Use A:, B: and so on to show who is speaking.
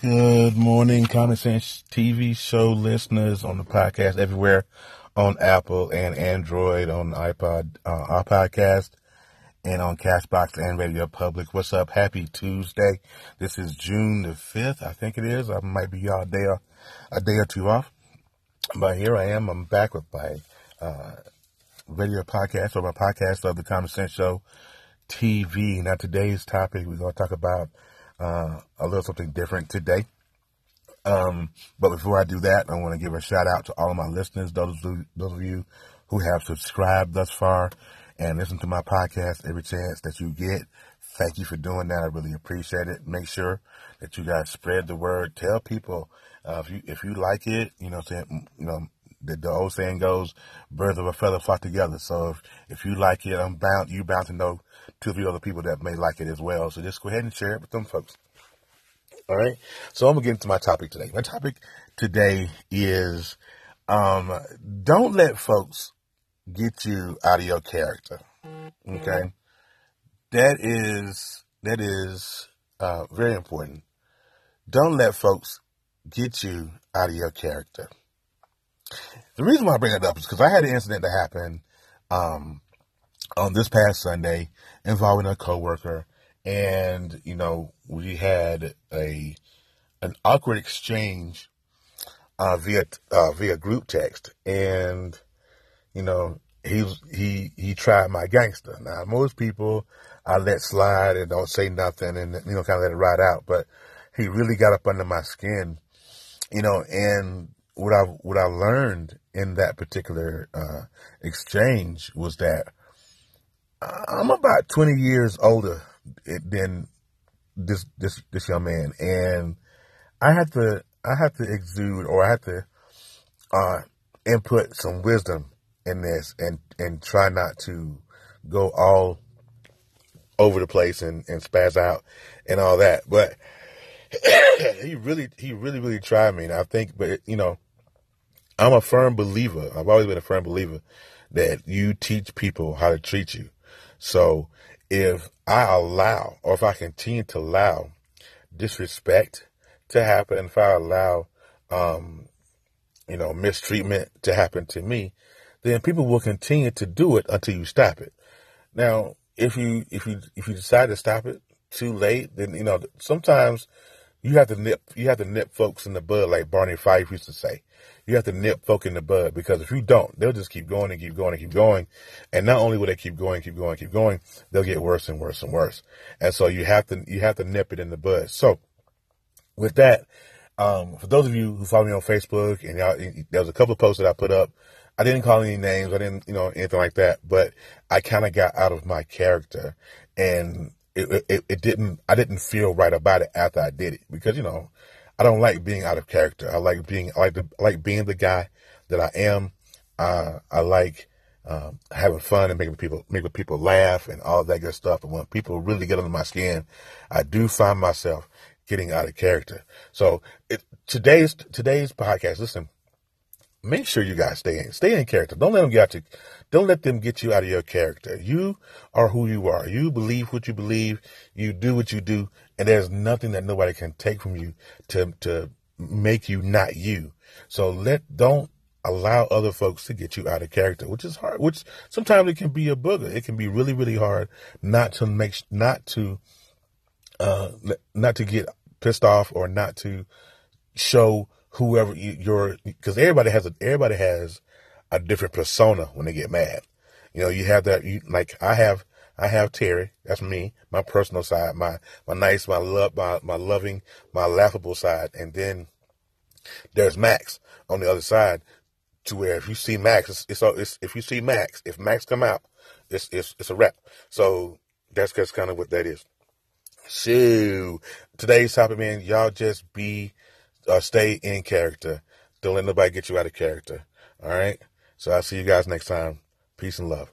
A: Good morning, Common Sense TV show listeners on the podcast everywhere on Apple and Android, on iPod, uh, our podcast, and on Castbox and Radio Public. What's up? Happy Tuesday. This is June the 5th, I think it is. I might be y'all a day, a day or two off. But here I am. I'm back with my uh, radio podcast or my podcast of the Common Sense Show TV. Now, today's topic, we're going to talk about uh, a little something different today. Um, but before I do that, I want to give a shout out to all of my listeners, those those of you who have subscribed thus far and listen to my podcast every chance that you get. Thank you for doing that. I really appreciate it. Make sure that you guys spread the word. Tell people uh, if you if you like it. You know, saying you know the, the old saying goes, "Birds of a feather flock together." So if, if you like it, I'm bound you bound to know two or three other people that may like it as well. So just go ahead and share it with them folks. All right. So I'm gonna get into my topic today. My topic today is um, don't let folks get you out of your character. Okay. That is that is uh, very important. Don't let folks get you out of your character. The reason why I bring it up is because I had an incident that happened um, on this past Sunday involving a coworker, and you know we had a an awkward exchange uh, via uh, via group text, and you know he he he tried my gangster. Now most people I let slide and don't say nothing, and you know kind of let it ride out, but he really got up under my skin, you know, and what I what I learned in that particular uh, exchange was that I'm about 20 years older than this this this young man, and I have to I have to exude or I have to uh, input some wisdom in this, and and try not to go all over the place and, and spaz out and all that. But he really he really really tried me, and I think, but you know, I'm a firm believer. I've always been a firm believer that you teach people how to treat you. So if I allow, or if I continue to allow disrespect to happen, if I allow, um, you know, mistreatment to happen to me, then people will continue to do it until you stop it. Now, if you if you if you decide to stop it too late, then you know sometimes you have to nip you have to nip folks in the bud like Barney Fife used to say. You have to nip folk in the bud because if you don't, they'll just keep going and keep going and keep going. And not only will they keep going, keep going, keep going, they'll get worse and worse and worse. And so you have to you have to nip it in the bud. So with that, um, for those of you who follow me on Facebook and y'all, there was a couple of posts that I put up. I didn't call any names. I didn't, you know, anything like that. But I kind of got out of my character, and it, it, it didn't. I didn't feel right about it after I did it because you know I don't like being out of character. I like being I like the, I like being the guy that I am. Uh, I like um, having fun and making people making people laugh and all that good stuff. And when people really get under my skin, I do find myself getting out of character. So it, today's today's podcast. Listen, make sure you guys stay in stay in character. Don't let them get you. Don't let them get you out of your character. You are who you are. You believe what you believe. You do what you do, and there's nothing that nobody can take from you to to make you not you. So let don't allow other folks to get you out of character, which is hard. Which sometimes it can be a booger. It can be really really hard not to make not to uh not to get pissed off or not to show whoever you, you're because everybody has a everybody has a different persona when they get mad. You know, you have that you like I have I have Terry. That's me, my personal side, my my nice, my love, my my loving, my laughable side, and then there's Max on the other side. To where if you see Max, it's, it's, it's if you see Max, if Max come out, it's it's it's a wrap. So that's that's kind of what that is. So today's topic, man, y'all just be uh, stay in character. Don't let nobody get you out of character. All right. So I'll see you guys next time. Peace and love.